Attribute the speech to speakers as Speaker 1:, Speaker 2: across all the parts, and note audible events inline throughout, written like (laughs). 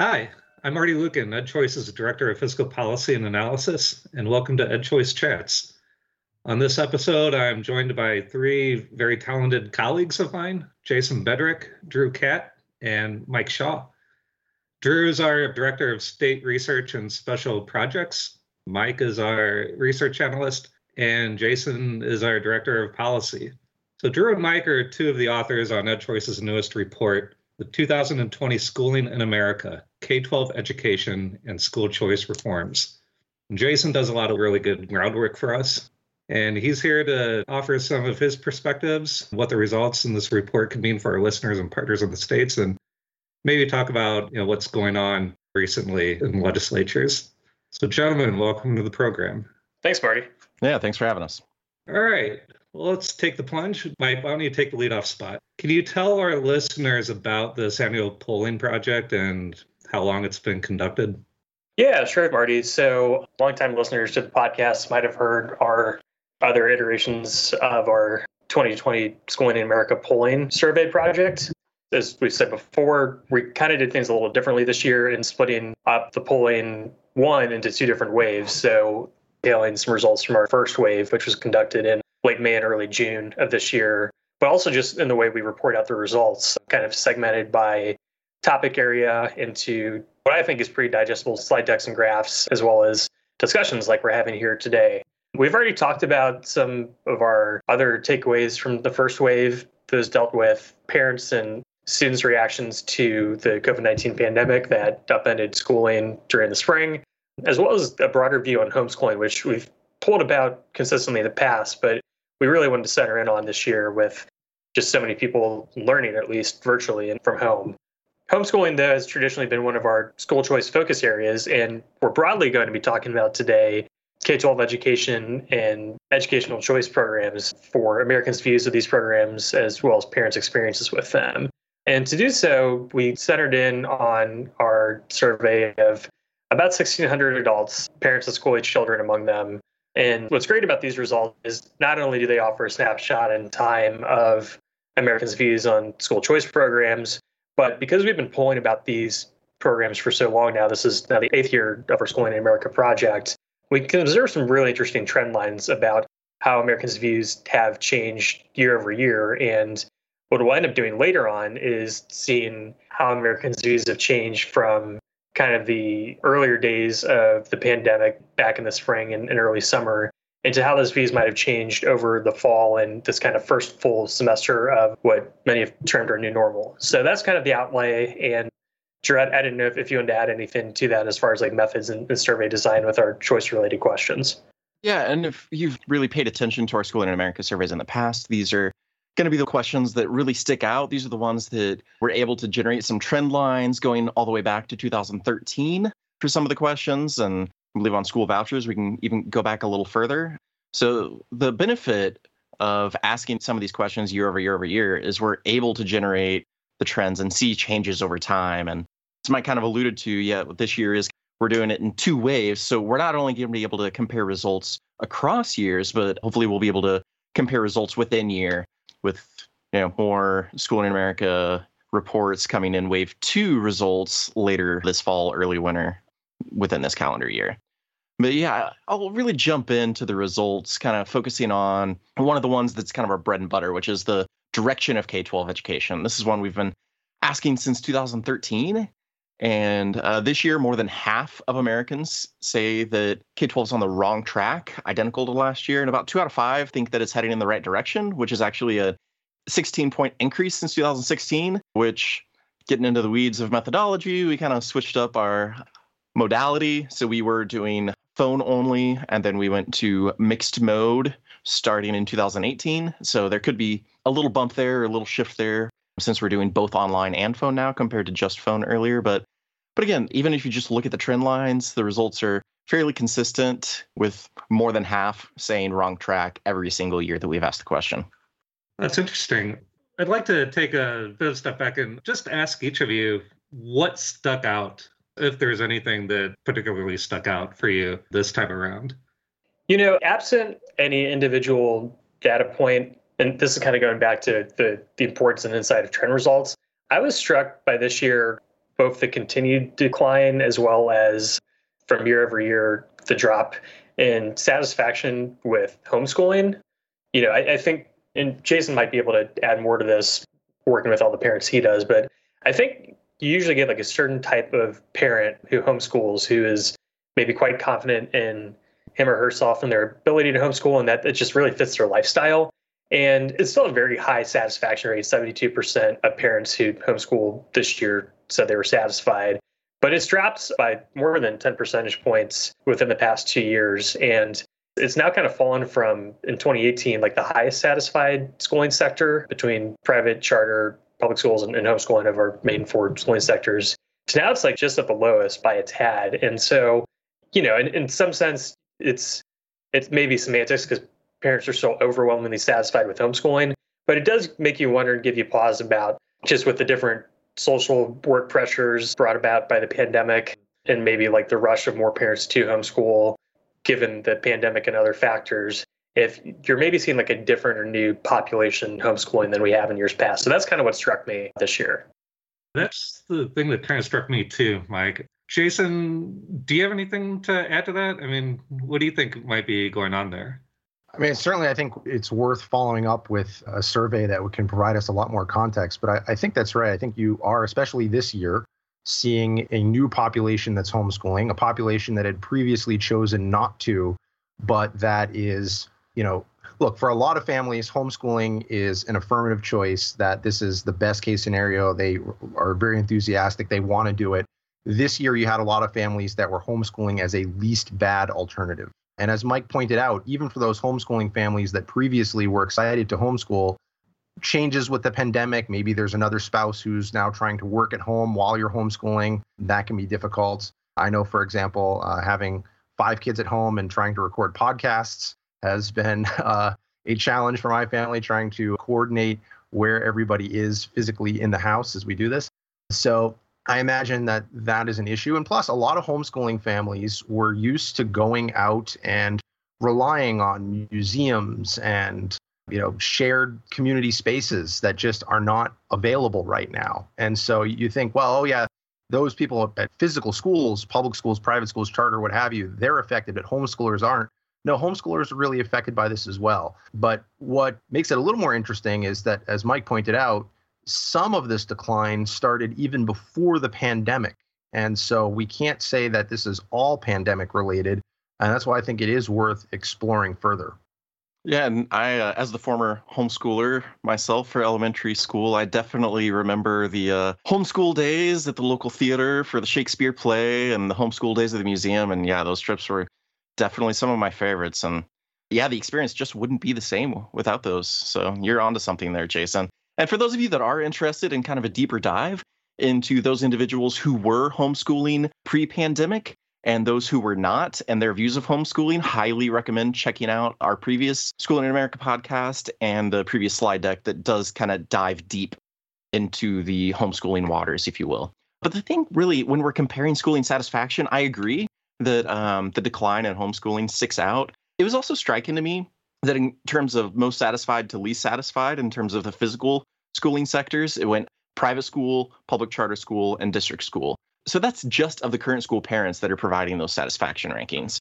Speaker 1: Hi, I'm Marty Lueken, EdChoice's Director of Fiscal Policy and Analysis, and welcome to EdChoice Chats. On this episode, I'm joined by three very talented colleagues of mine Jason Bedrick, Drew Catt, and Mike Shaw. Drew is our Director of State Research and Special Projects. Mike is our research analyst, and Jason is our Director of Policy. So, Drew and Mike are two of the authors on EdChoice's newest report, the 2020 Schooling in America K 12 Education and School Choice Reforms. Jason does a lot of really good groundwork for us. And he's here to offer some of his perspectives, what the results in this report could mean for our listeners and partners in the states, and maybe talk about you know, what's going on recently in legislatures. So, gentlemen, welcome to the program.
Speaker 2: Thanks, Marty.
Speaker 3: Yeah, thanks for having us.
Speaker 1: All right. Well, let's take the plunge. Mike, why don't you take the leadoff spot? Can you tell our listeners about this annual polling project and how long it's been conducted?
Speaker 2: Yeah, sure, Marty. So, longtime listeners to the podcast might have heard our other iterations of our 2020 Schooling in America polling survey project. As we said before, we kind of did things a little differently this year in splitting up the polling one into two different waves. So, tailing some results from our first wave, which was conducted in late May and early June of this year, but also just in the way we report out the results, kind of segmented by topic area into what I think is pretty digestible slide decks and graphs, as well as discussions like we're having here today. We've already talked about some of our other takeaways from the first wave. Those dealt with parents and students' reactions to the COVID 19 pandemic that upended schooling during the spring, as well as a broader view on homeschooling, which we've told about consistently in the past, but we really wanted to center in on this year with just so many people learning, at least virtually and from home. Homeschooling, though, has traditionally been one of our school choice focus areas, and we're broadly going to be talking about today K 12 education and educational choice programs for Americans' views of these programs as well as parents' experiences with them. And to do so, we centered in on our survey of about 1,600 adults, parents of school age children among them, and what's great about these results is not only do they offer a snapshot in time of Americans' views on school choice programs, but because we've been polling about these programs for so long now, this is now the eighth year of our Schooling in America project, we can observe some really interesting trend lines about how Americans' views have changed year over year. And what we'll end up doing later on is seeing how Americans' views have changed from kind of the earlier days of the pandemic back in the spring and, and early summer into how those views might have changed over the fall and this kind of first full semester of what many have termed our new normal. So that's kind of the outlay. And Jared, I didn't know if, if you wanted to add anything to that as far as like methods and, and survey design with our choice related questions.
Speaker 3: Yeah, and if you've really paid attention to our School in America surveys in the past, these are going to be the questions that really stick out. These are the ones that were able to generate some trend lines going all the way back to 2013 for some of the questions. And I believe on school vouchers, we can even go back a little further. So the benefit of asking some of these questions year over year over year is we're able to generate the trends and see changes over time. And as Mike kind of alluded to, yeah, this year is we're doing it in two waves. So we're not only going to be able to compare results across years, but hopefully we'll be able to compare results within year with you know more school in America reports coming in wave two results later this fall, early winter within this calendar year. But yeah, I'll really jump into the results, kind of focusing on one of the ones that's kind of our bread and butter, which is the direction of K 12 education. This is one we've been asking since 2013. And uh, this year, more than half of Americans say that K 12 is on the wrong track, identical to last year. And about two out of five think that it's heading in the right direction, which is actually a 16 point increase since 2016, which getting into the weeds of methodology, we kind of switched up our modality. So we were doing phone only, and then we went to mixed mode starting in 2018. So there could be a little bump there, a little shift there since we're doing both online and phone now compared to just phone earlier. But but again, even if you just look at the trend lines, the results are fairly consistent with more than half saying wrong track every single year that we've asked the question.
Speaker 1: That's interesting. I'd like to take a bit of a step back and just ask each of you what stuck out, if there's anything that particularly stuck out for you this time around.
Speaker 2: You know, absent any individual data point and this is kind of going back to the, the importance and insight of trend results. I was struck by this year both the continued decline as well as from year over year the drop in satisfaction with homeschooling. You know, I, I think, and Jason might be able to add more to this working with all the parents he does, but I think you usually get like a certain type of parent who homeschools who is maybe quite confident in him or herself and their ability to homeschool and that it just really fits their lifestyle. And it's still a very high satisfaction rate. 72% of parents who homeschool this year said they were satisfied. But it's dropped by more than 10 percentage points within the past two years. And it's now kind of fallen from in 2018, like the highest satisfied schooling sector between private, charter, public schools, and, and homeschooling of our main four schooling sectors. So now it's like just at the lowest by a tad. And so, you know, in, in some sense, it's it's maybe semantics because parents are so overwhelmingly satisfied with homeschooling. But it does make you wonder and give you pause about just with the different social work pressures brought about by the pandemic and maybe like the rush of more parents to homeschool given the pandemic and other factors. If you're maybe seeing like a different or new population homeschooling than we have in years past. So that's kind of what struck me this year.
Speaker 1: That's the thing that kind of struck me too mike. Jason do you have anything to add to that? I mean what do you think might be going on there
Speaker 4: I mean, certainly, I think it's worth following up with a survey that can provide us a lot more context. But I, I, think that's right. I think you are, especially this year, seeing a new population that's homeschooling, a population that had previously chosen not to, but that is, you know, look, for a lot of families, homeschooling is an affirmative choice, that this is the best case scenario. They are very enthusiastic, they want to do it. This year, you had a lot of families that were homeschooling as a least bad alternative. And as Mike pointed out, even for those homeschooling families that previously were excited to homeschool, changes with the pandemic, maybe there's another spouse who's now trying to work at home while you're homeschooling, that can be difficult. I know, for example, uh, having five kids at home and trying to record podcasts has (laughs) been uh, a challenge for my family, trying to coordinate where everybody is physically in the house as we do this. So I imagine that that is an issue. And plus, a lot of homeschooling families were used to going out and relying on museums and you know shared community spaces that just are not available right now. And so you think well oh yeah those people at physical schools public schools private schools charter what have you they're affected but homeschoolers aren't. No homeschoolers are really affected by this as well. But what makes it a little more interesting is that as mike pointed out some of this decline started even before the pandemic. And so we can't say that this is all pandemic related. And that's why I think it is worth exploring further.
Speaker 3: Yeah, and I, uh, as the former homeschooler myself for elementary school, I definitely remember the uh, homeschool days at the local theater for the Shakespeare play and the homeschool days at the museum. And yeah, those trips were definitely some of my favorites. And yeah, the experience just wouldn't be the same without those. So you're onto something there, Jason. And for those of you that are interested in kind of a deeper dive into those individuals who were homeschooling pre pandemic and those who were not and their views of homeschooling, highly recommend checking out our previous Schooling in America podcast and the previous slide deck that does kind of dive deep into the homeschooling waters, if you will. But the thing really, when we're comparing schooling satisfaction, I agree that um, the decline in homeschooling sticks out. It was also striking to me that in terms of most satisfied to least satisfied in terms of the physical schooling sectors it went private school public charter school and district school. So that's just of the current school parents that are providing those satisfaction rankings.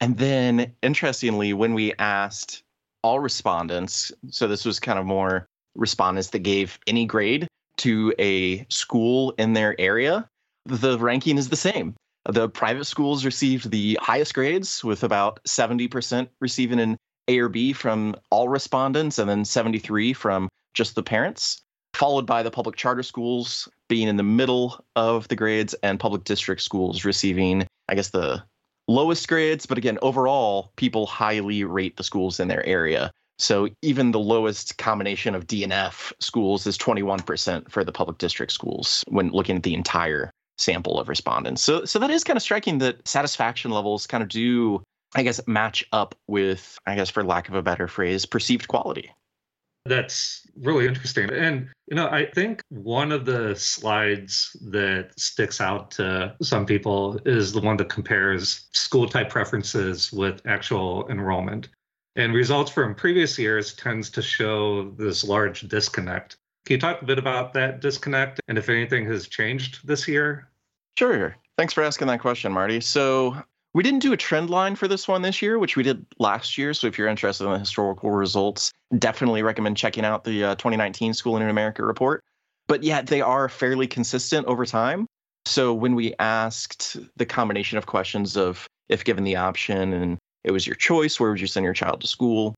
Speaker 3: And then interestingly when we asked all respondents so this was kind of more respondents that gave any grade to a school in their area the ranking is the same. The private schools received the highest grades with about 70% receiving an a or B from all respondents, and then 73 from just the parents, followed by the public charter schools being in the middle of the grades and public district schools receiving, I guess, the lowest grades. But again, overall, people highly rate the schools in their area. So even the lowest combination of D and F schools is 21% for the public district schools when looking at the entire sample of respondents. So so that is kind of striking that satisfaction levels kind of do I guess, match up with, I guess, for lack of a better phrase, perceived quality.
Speaker 1: That's really interesting. And, you know, I think one of the slides that sticks out to some people is the one that compares school type preferences with actual enrollment. And results from previous years tends to show this large disconnect. Can you talk a bit about that disconnect and if anything has changed this year?
Speaker 3: Sure. Thanks for asking that question, Marty. So, we didn't do a trend line for this one this year, which we did last year. So, if you're interested in the historical results, definitely recommend checking out the uh, 2019 School in America report. But yeah, they are fairly consistent over time. So, when we asked the combination of questions of if given the option and it was your choice, where would you send your child to school?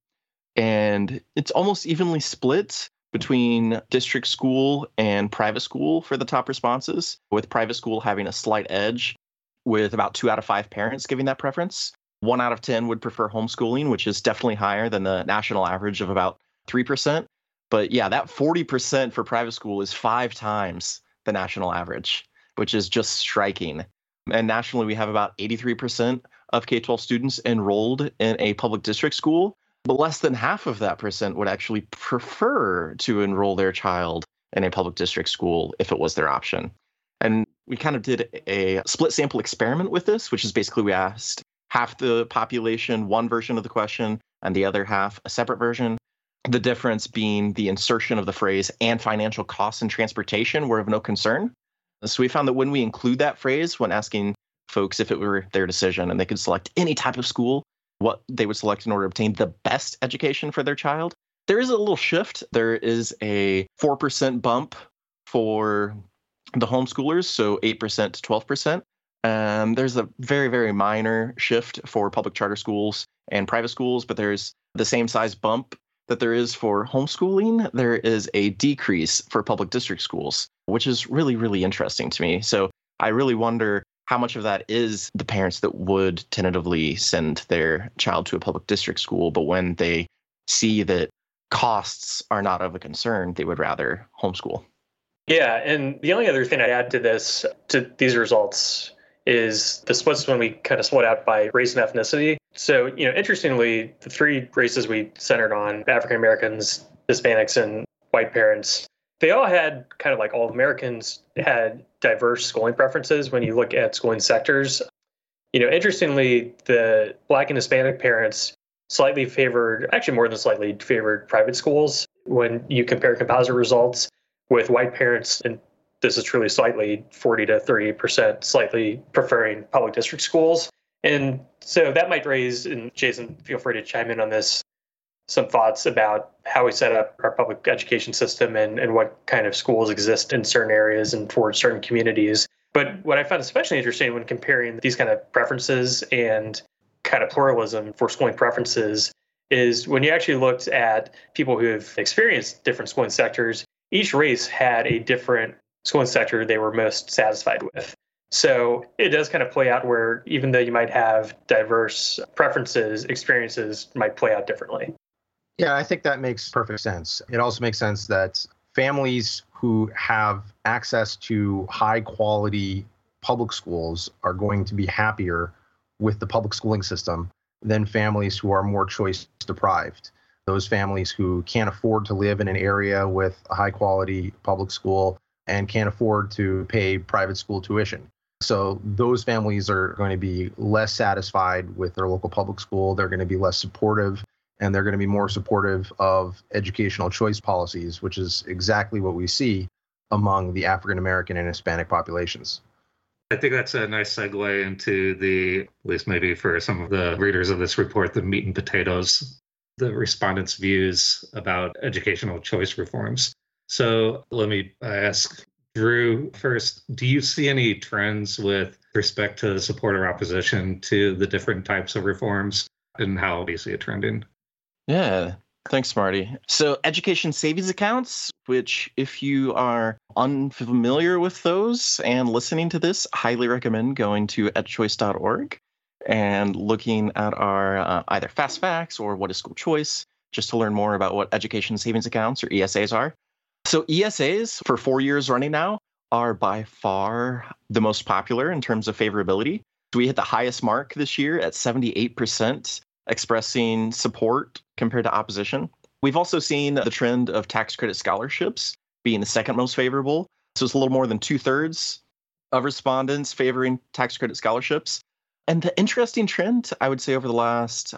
Speaker 3: And it's almost evenly split between district school and private school for the top responses, with private school having a slight edge, with about two out of five parents giving that preference. One out of 10 would prefer homeschooling, which is definitely higher than the national average of about 3%. But yeah, that 40% for private school is five times the national average, which is just striking. And nationally, we have about 83% of K 12 students enrolled in a public district school, but less than half of that percent would actually prefer to enroll their child in a public district school if it was their option. And we kind of did a split sample experiment with this, which is basically we asked half the population one version of the question and the other half a separate version. The difference being the insertion of the phrase and financial costs and transportation were of no concern. So we found that when we include that phrase when asking folks if it were their decision and they could select any type of school, what they would select in order to obtain the best education for their child. There is a little shift. There is a 4% bump for the homeschoolers, so 8% to 12%. Um, there's a very, very minor shift for public charter schools and private schools, but there's the same size bump that there is for homeschooling. There is a decrease for public district schools, which is really, really interesting to me. So I really wonder how much of that is the parents that would tentatively send their child to a public district school, but when they see that costs are not of a concern, they would rather homeschool.
Speaker 2: Yeah, and the only other thing I'd add to this, to these results, is the splits when we kind of split out by race and ethnicity. So, you know, interestingly, the three races we centered on African Americans, Hispanics, and white parents they all had kind of like all Americans had diverse schooling preferences when you look at schooling sectors. You know, interestingly, the Black and Hispanic parents slightly favored, actually more than slightly favored private schools when you compare composite results with white parents, and this is truly slightly 40 to 30% slightly preferring public district schools. And so that might raise, and Jason, feel free to chime in on this, some thoughts about how we set up our public education system and, and what kind of schools exist in certain areas and for certain communities. But what I found especially interesting when comparing these kind of preferences and kind of pluralism for schooling preferences is when you actually looked at people who have experienced different schooling sectors, each race had a different schooling sector they were most satisfied with. So it does kind of play out where even though you might have diverse preferences, experiences might play out differently.
Speaker 4: Yeah, I think that makes perfect sense. It also makes sense that families who have access to high quality public schools are going to be happier with the public schooling system than families who are more choice deprived. Those families who can't afford to live in an area with a high quality public school and can't afford to pay private school tuition. So those families are going to be less satisfied with their local public school. They're going to be less supportive and they're going to be more supportive of educational choice policies, which is exactly what we see among the African American and Hispanic populations.
Speaker 1: I think that's a nice segue into the, at least maybe for some of the readers of this report, the meat and potatoes, the respondents' views about educational choice reforms. So let me ask Drew first Do you see any trends with respect to the support or opposition to the different types of reforms, and how do you see it trending?
Speaker 3: Yeah. Thanks, Marty. So, education savings accounts, which, if you are unfamiliar with those and listening to this, highly recommend going to edchoice.org and looking at our uh, either fast facts or what is school choice, just to learn more about what education savings accounts or ESAs are. So, ESAs for four years running now are by far the most popular in terms of favorability. We hit the highest mark this year at 78% expressing support compared to opposition. We've also seen the trend of tax credit scholarships being the second most favorable. So it's a little more than two thirds of respondents favoring tax credit scholarships. And the interesting trend, I would say, over the last,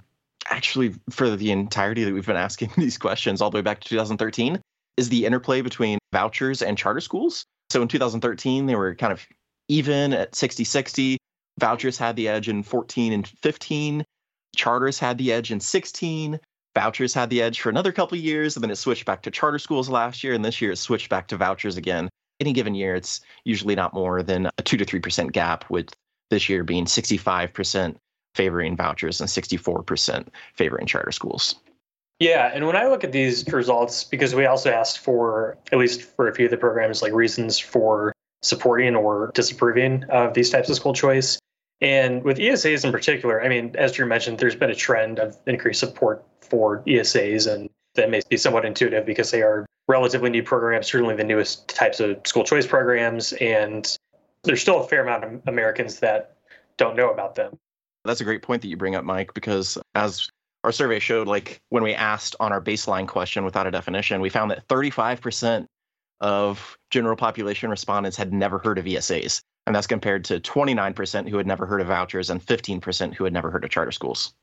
Speaker 3: actually, for the entirety that we've been asking (laughs) these questions all the way back to 2013, is the interplay between vouchers and charter schools. So in 2013, they were kind of even at 60 60. Vouchers had the edge in 14 and 15. Charters had the edge in 16. Vouchers had the edge for another couple of years, and then it switched back to charter schools last year. And this year it switched back to vouchers again. Any given year, it's usually not more than a 2 to 3% gap, with this year being 65% favoring vouchers and 64% favoring charter schools.
Speaker 2: Yeah, and when I look at these results, because we also asked for, at least for a few of the programs, like reasons for supporting or disapproving of these types of school choice. And with ESAs in particular, I mean, as Drew mentioned, there's been a trend of increased support for ESAs, and that may be somewhat intuitive because they are relatively new programs, certainly the newest types of school choice programs. And there's still a fair amount of Americans that don't know about them.
Speaker 3: That's a great point that you bring up, Mike, because as our survey showed, like when we asked on our baseline question without a definition, we found that 35% of general population respondents had never heard of ESAs. And that's compared to 29% who had never heard of vouchers and 15% who had never heard of charter schools.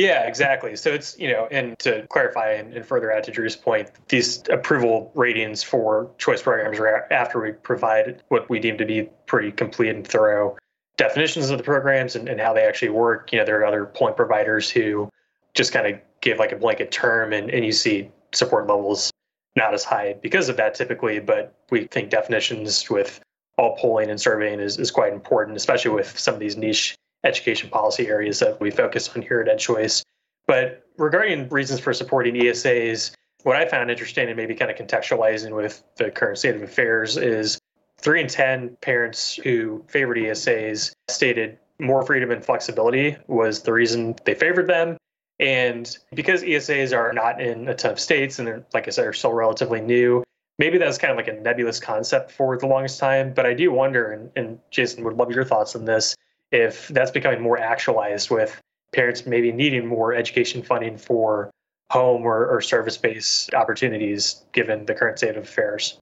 Speaker 2: Yeah, exactly. So it's, you know, and to clarify and, and, further add to Drew's point, these approval ratings for choice programs are after we provide what we deem to be pretty complete and thorough definitions of the programs and, and how they actually work. You know, there are other point providers who just kind of give like a blanket term and, and you see support levels not as high because of that typically, but we think definitions with all polling and surveying is, is quite important, especially with some of these niche education policy areas that we focus on here at EdChoice. But regarding reasons for supporting ESAs, what I found interesting and maybe kind of contextualizing with the current state of affairs is three in 10 parents who favored ESAs stated more freedom and flexibility was the reason they favored them. And because ESAs are not in a ton of states and like I said, are still relatively new, maybe that's kind of like a nebulous concept for the longest time. But I do wonder, and, and Jason would love your thoughts on this, if that's becoming more actualized with parents maybe needing more education funding for home or, or service based opportunities given the current state of affairs.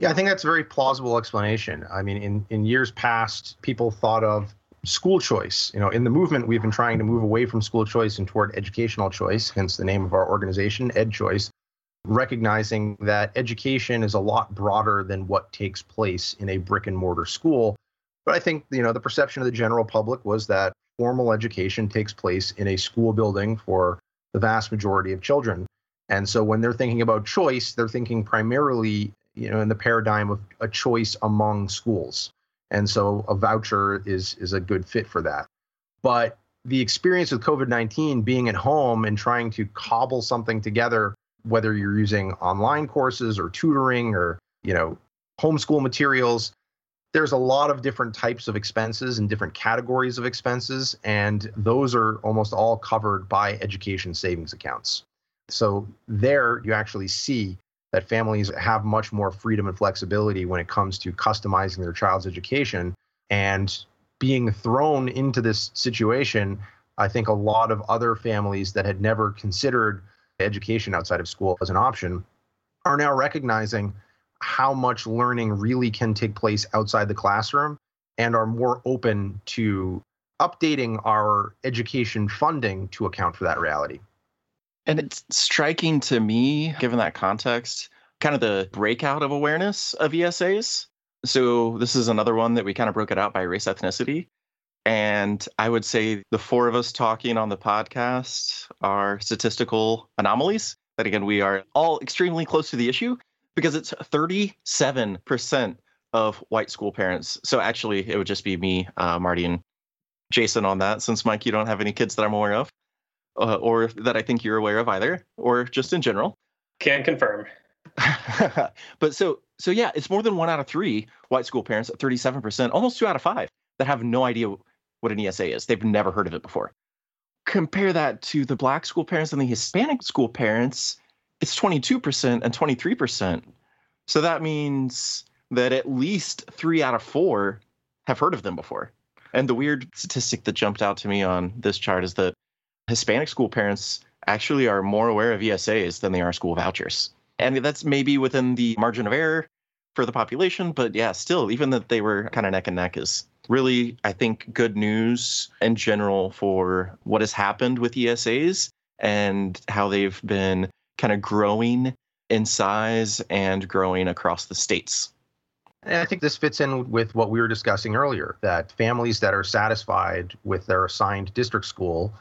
Speaker 4: Yeah, I think that's a very plausible explanation. I mean, in, in years past, people thought of school choice. You know, in the movement, we've been trying to move away from school choice and toward educational choice, hence the name of our organization, EdChoice, recognizing that education is a lot broader than what takes place in a brick and mortar school. But I think, you know, the perception of the general public was that formal education takes place in a school building for the vast majority of children. And so when they're thinking about choice, they're thinking primarily, you know, in the paradigm of a choice among schools. And so a voucher is is a good fit for that. But the experience with COVID-19 being at home and trying to cobble something together, whether you're using online courses or tutoring or, you know, homeschool materials, there's a lot of different types of expenses and different categories of expenses, and those are almost all covered by education savings accounts. So there you actually see that families have much more freedom and flexibility when it comes to customizing their child's education. And being thrown into this situation, I think a lot of other families that had never considered education outside of school as an option are now recognizing how much learning really can take place outside the classroom and are more open to updating our education funding to account for that reality.
Speaker 3: And it's striking to me, given that context, kind of the breakout of awareness of ESAs. So this is another one that we kind of broke it out by race ethnicity. And I would say the four of us talking on the podcast are statistical anomalies. That again, we are all extremely close to the issue because it's 37% of white school parents. So actually, it would just be me, uh, Marty, and Jason on that, since Mike, you don't have any kids that I'm aware of uh, or that I think you're aware of either, or just in general.
Speaker 2: Can confirm. (laughs)
Speaker 3: but so so yeah, it's more than one out of three white school parents at 37%, almost two out of five that have no idea what an ESA is. They've never heard of it before. Compare that to the black school parents and the Hispanic school parents, it's 22% and 23%. So that means that at least three out of four have heard of them before. And the weird statistic that jumped out to me on this chart is that Hispanic school parents actually are more aware of ESAs than they are school vouchers. And that's maybe within the margin of error for the population, but yeah, still, even that they were kind of neck and neck is really, I think, good news in general for what has happened with ESAs and how they've been kind of growing in size and growing across the states.
Speaker 4: And I think this fits in with what we were discussing earlier that families that are satisfied with their assigned district school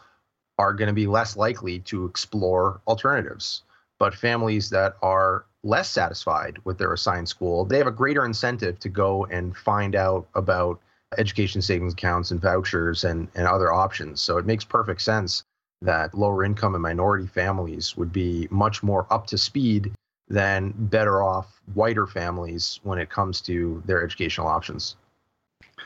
Speaker 4: are going to be less likely to explore alternatives. But families that are less satisfied with their assigned school, they have a greater incentive to go and find out about education savings accounts and vouchers and, and other options. So it makes perfect sense that lower income and minority families would be much more up to speed than better off whiter families when it comes to their educational options.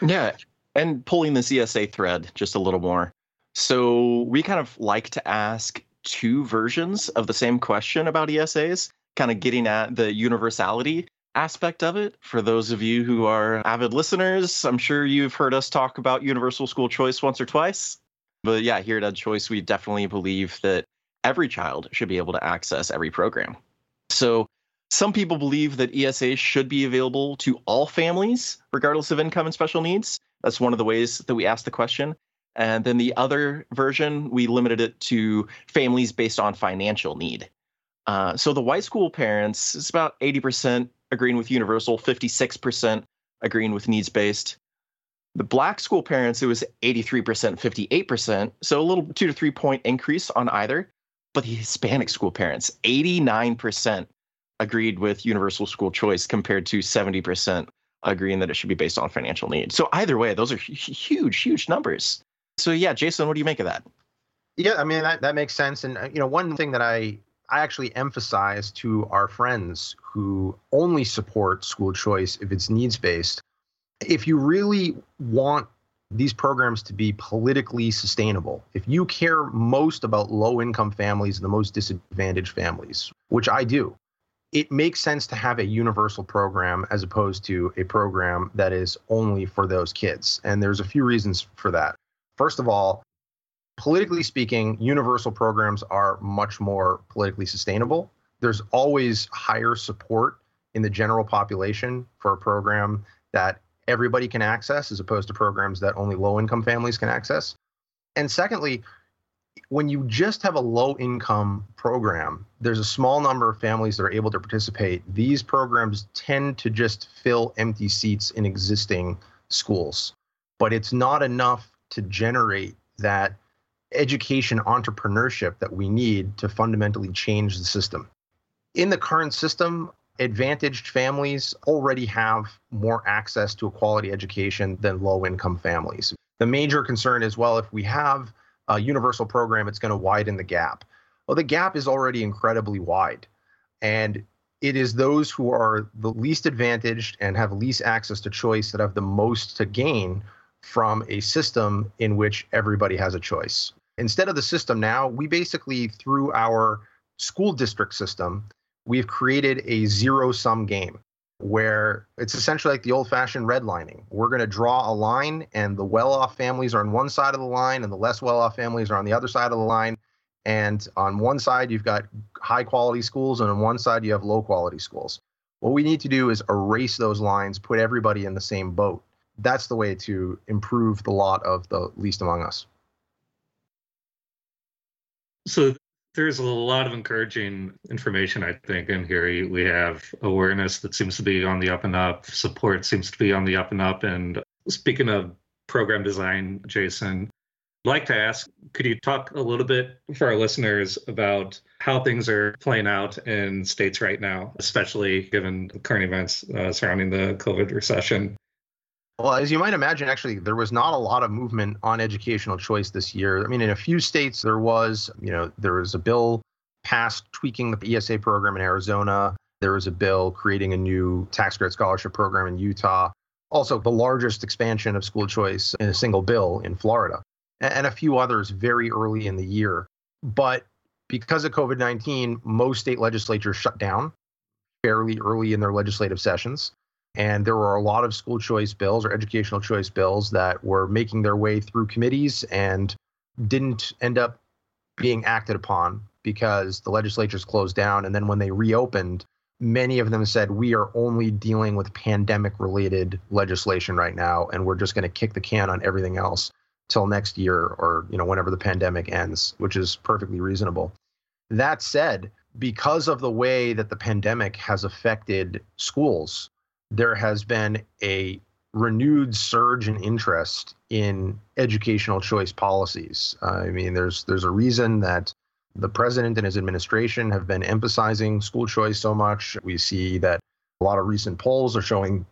Speaker 3: Yeah. And pulling this ESA thread just a little more. So we kind of like to ask two versions of the same question about ESAs, kind of getting at the universality aspect of it. For those of you who are avid listeners, I'm sure you've heard us talk about universal school choice once or twice. But yeah, here at Ed Choice, we definitely believe that every child should be able to access every program. So some people believe that ESA should be available to all families, regardless of income and special needs. That's one of the ways that we ask the question. And then the other version, we limited it to families based on financial need. Uh, so the white school parents, it's about 80% agreeing with universal, 56% agreeing with needs based. The black school parents, it was 83%, 58%. So a little two to three point increase on either. But the Hispanic school parents, 89% agreed with universal school choice compared to 70% agreeing that it should be based on financial need. So either way, those are huge, huge numbers. So yeah, Jason, what do you make of that?
Speaker 4: Yeah, I mean that, that makes sense. And uh, you know, one thing that I I actually emphasize to our friends who only support school choice if it's needs based. If you really want these programs to be politically sustainable. If you care most about low income families and the most disadvantaged families, which I do, it makes sense to have a universal program as opposed to a program that is only for those kids. And there's a few reasons for that. First of all, politically speaking, universal programs are much more politically sustainable. There's always higher support in the general population for a program that everybody can access as opposed to programs that only low income families can access. And secondly, when you just have a low income program, there's a small number of families that are able to participate. These programs tend to just fill empty seats in existing schools, but it's not enough to generate that education entrepreneurship that we need to fundamentally change the system. In the current system, advantaged families already have more access to a quality education than low income families. The major concern is well, if we have a universal program, it's going to widen the gap. Well, the gap is already incredibly wide. And it is those who are the least advantaged and have least access to choice that have the most to gain from a system in which everybody has a choice. Instead of the system now, we basically, through our school district system, we've created a zero sum game where it's essentially like the old fashioned redlining. We're going to draw a line, and the well off families are on one side of the line, and the less well off families are on the other side of the line. And on one side, you've got high quality schools, and on one side, you have low quality schools. What we need to do is erase those lines, put everybody in the same boat. That's the way to improve the lot of the least among us.
Speaker 1: So there's a lot of encouraging information, I think, in here. We have awareness that seems to be on the up and up, support seems to be on the up and up. And speaking of program design, Jason, I'd like to ask could you talk a little bit for our listeners about how things are playing out in states right now, especially given the current events uh, surrounding the COVID recession?
Speaker 4: Well, as you might imagine, actually, there was not a lot of movement on educational choice this year. I mean, in a few states, there was, you know, there was a bill passed tweaking the ESA program in Arizona. There was a bill creating a new tax credit scholarship program in Utah. Also, the largest expansion of school choice in a single bill in Florida, and a few others very early in the year. But because of COVID 19, most state legislatures shut down fairly early in their legislative sessions. And there were a lot of school choice bills or educational choice bills that were making their way through committees and didn't end up being acted upon because the legislatures closed down. And then when they reopened, many of them said, We are only dealing with pandemic related legislation right now, and we're just going to kick the can on everything else till next year or you know whenever the pandemic ends which is perfectly reasonable that said because of the way that the pandemic has affected schools, there has been a renewed surge in interest in educational choice policies. Uh, I mean, there's there's a reason that the president and his administration have been emphasizing school choice so much. We see that a lot of recent polls are showing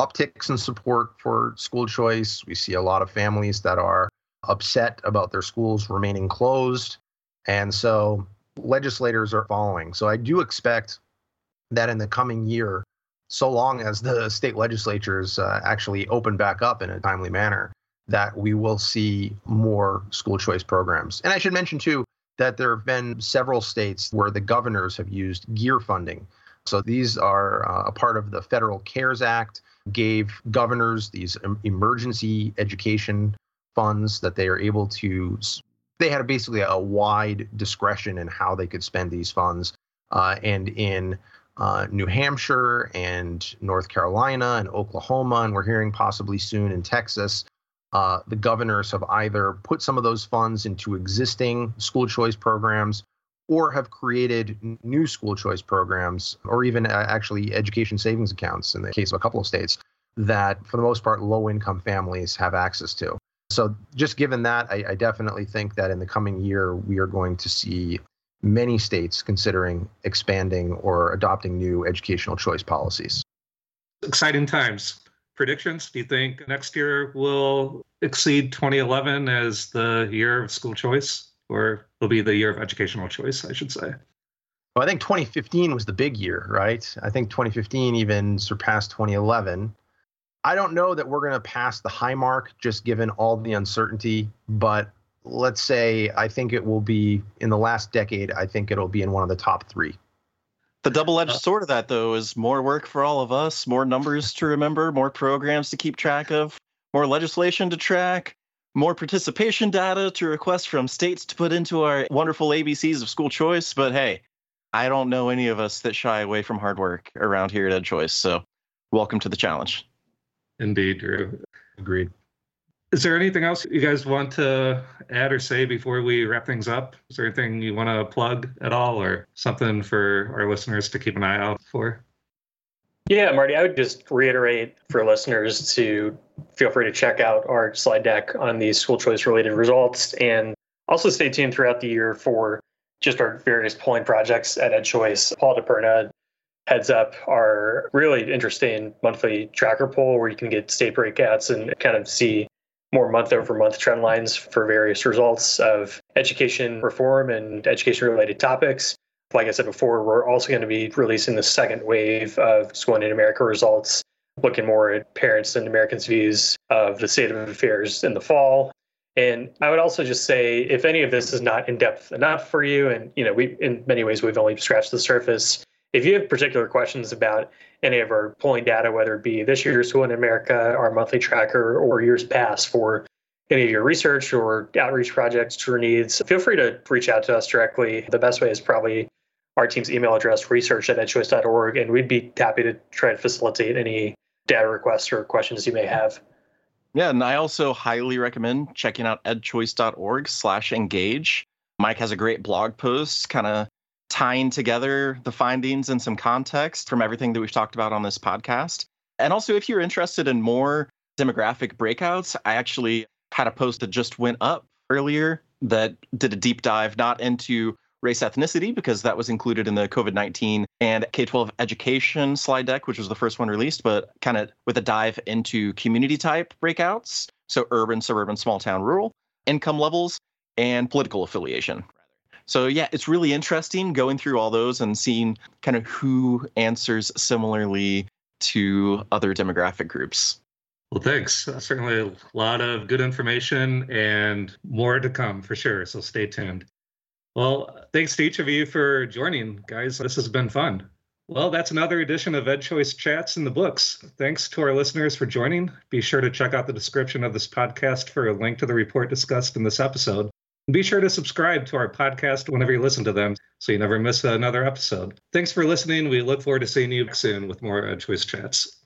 Speaker 4: upticks in support for school choice. We see a lot of families that are upset about their schools remaining closed. And so legislators are following. So I do expect that in the coming year, so long as the state legislatures uh, actually open back up in a timely manner, that we will see more school choice programs. And I should mention, too, that there have been several states where the governors have used GEER funding. So these are uh, a part of the Federal CARES Act, gave governors these emergency education funds that they are able to they had basically a wide discretion in how they could spend these funds uh, and in uh, New Hampshire and North Carolina and Oklahoma, and we're hearing possibly soon in Texas. Uh, the governors have either put some of those funds into existing school choice programs or have created new school choice programs or even uh, actually education savings accounts in the case of a couple of states that, for the most part, low income families have access to. So, just given that, I, I definitely think that in the coming year, we are going to see many states considering expanding or adopting new educational choice policies.
Speaker 1: Exciting times. Predictions? Do you think next year will exceed 2011 as the year of school choice, or will be the year of educational choice, I should say?
Speaker 4: Well, I think 2015 was the big year, right? I think 2015 even surpassed 2011. I don't know that we're going to pass the high mark just given all the uncertainty, but let's say I think it will be in the last decade, I think it'll be in one of the top three.
Speaker 3: The double edged uh, sword of that, though, is more work for all of us, more numbers to remember, more programs to keep track of, more legislation to track, more participation data to request from states to put into our wonderful ABCs of school choice. But hey, I don't know any of us that shy away from hard work around here at EdChoice. So welcome to the challenge.
Speaker 1: Indeed, Drew.
Speaker 4: Agreed.
Speaker 1: Is there anything else you guys want to add or say before we wrap things up? Is there anything you want to plug at all or something for our listeners to keep an eye out for?
Speaker 2: Yeah, Marty, I would just reiterate for listeners to feel free to check out our slide deck on these school choice related results and also stay tuned throughout the year for just our various polling projects at EdChoice. Paul DiPerna heads up our really interesting monthly tracker poll where you can get state breakouts and kind of see more month over month trend lines for various results of education reform and education related topics. Like I said before, we're also going to be releasing the second wave of Schooling in America results, looking more at parents and Americans' views of the state of affairs in the fall. And I would also just say, if any of this is not in depth enough for you, and you know, we in many ways we've only scratched the surface, if you have particular questions about any of our polling data, whether it be this year's School in America, our monthly tracker, or years past for any of your research or outreach projects or needs, feel free to reach out to us directly. The best way is probably our team's email address, research at edchoice.org, and we'd be happy to try to facilitate any data requests or questions you may have.
Speaker 3: Yeah, and I also highly recommend checking out edchoice.org slash engage. Mike has a great blog post kind of tying together the findings and some context from everything that we've talked about on this podcast. And also, if you're interested in more demographic breakouts, I actually had a post that just went up earlier that did a deep dive not into race ethnicity because that was included in the COVID 19 and K 12 education slide deck, which was the first one released, but kind of with a dive into community type breakouts. So urban, suburban, small town, rural, income levels, and political affiliation. So yeah, it's really interesting going through all those and seeing kind of who answers similarly to other demographic groups.
Speaker 1: Well, thanks. Uh, certainly a lot of good information and more to come for sure. So stay tuned. Well, thanks to each of you for joining, guys. This has been fun. Well, that's another edition of EdChoice Chats in the books. Thanks to our listeners for joining. Be sure to check out the description of this podcast for a link to the report discussed in this episode. Be sure to subscribe to our podcast whenever you listen to them so you never miss another episode. Thanks for listening. We look forward to seeing you soon with more EdChoice Chats.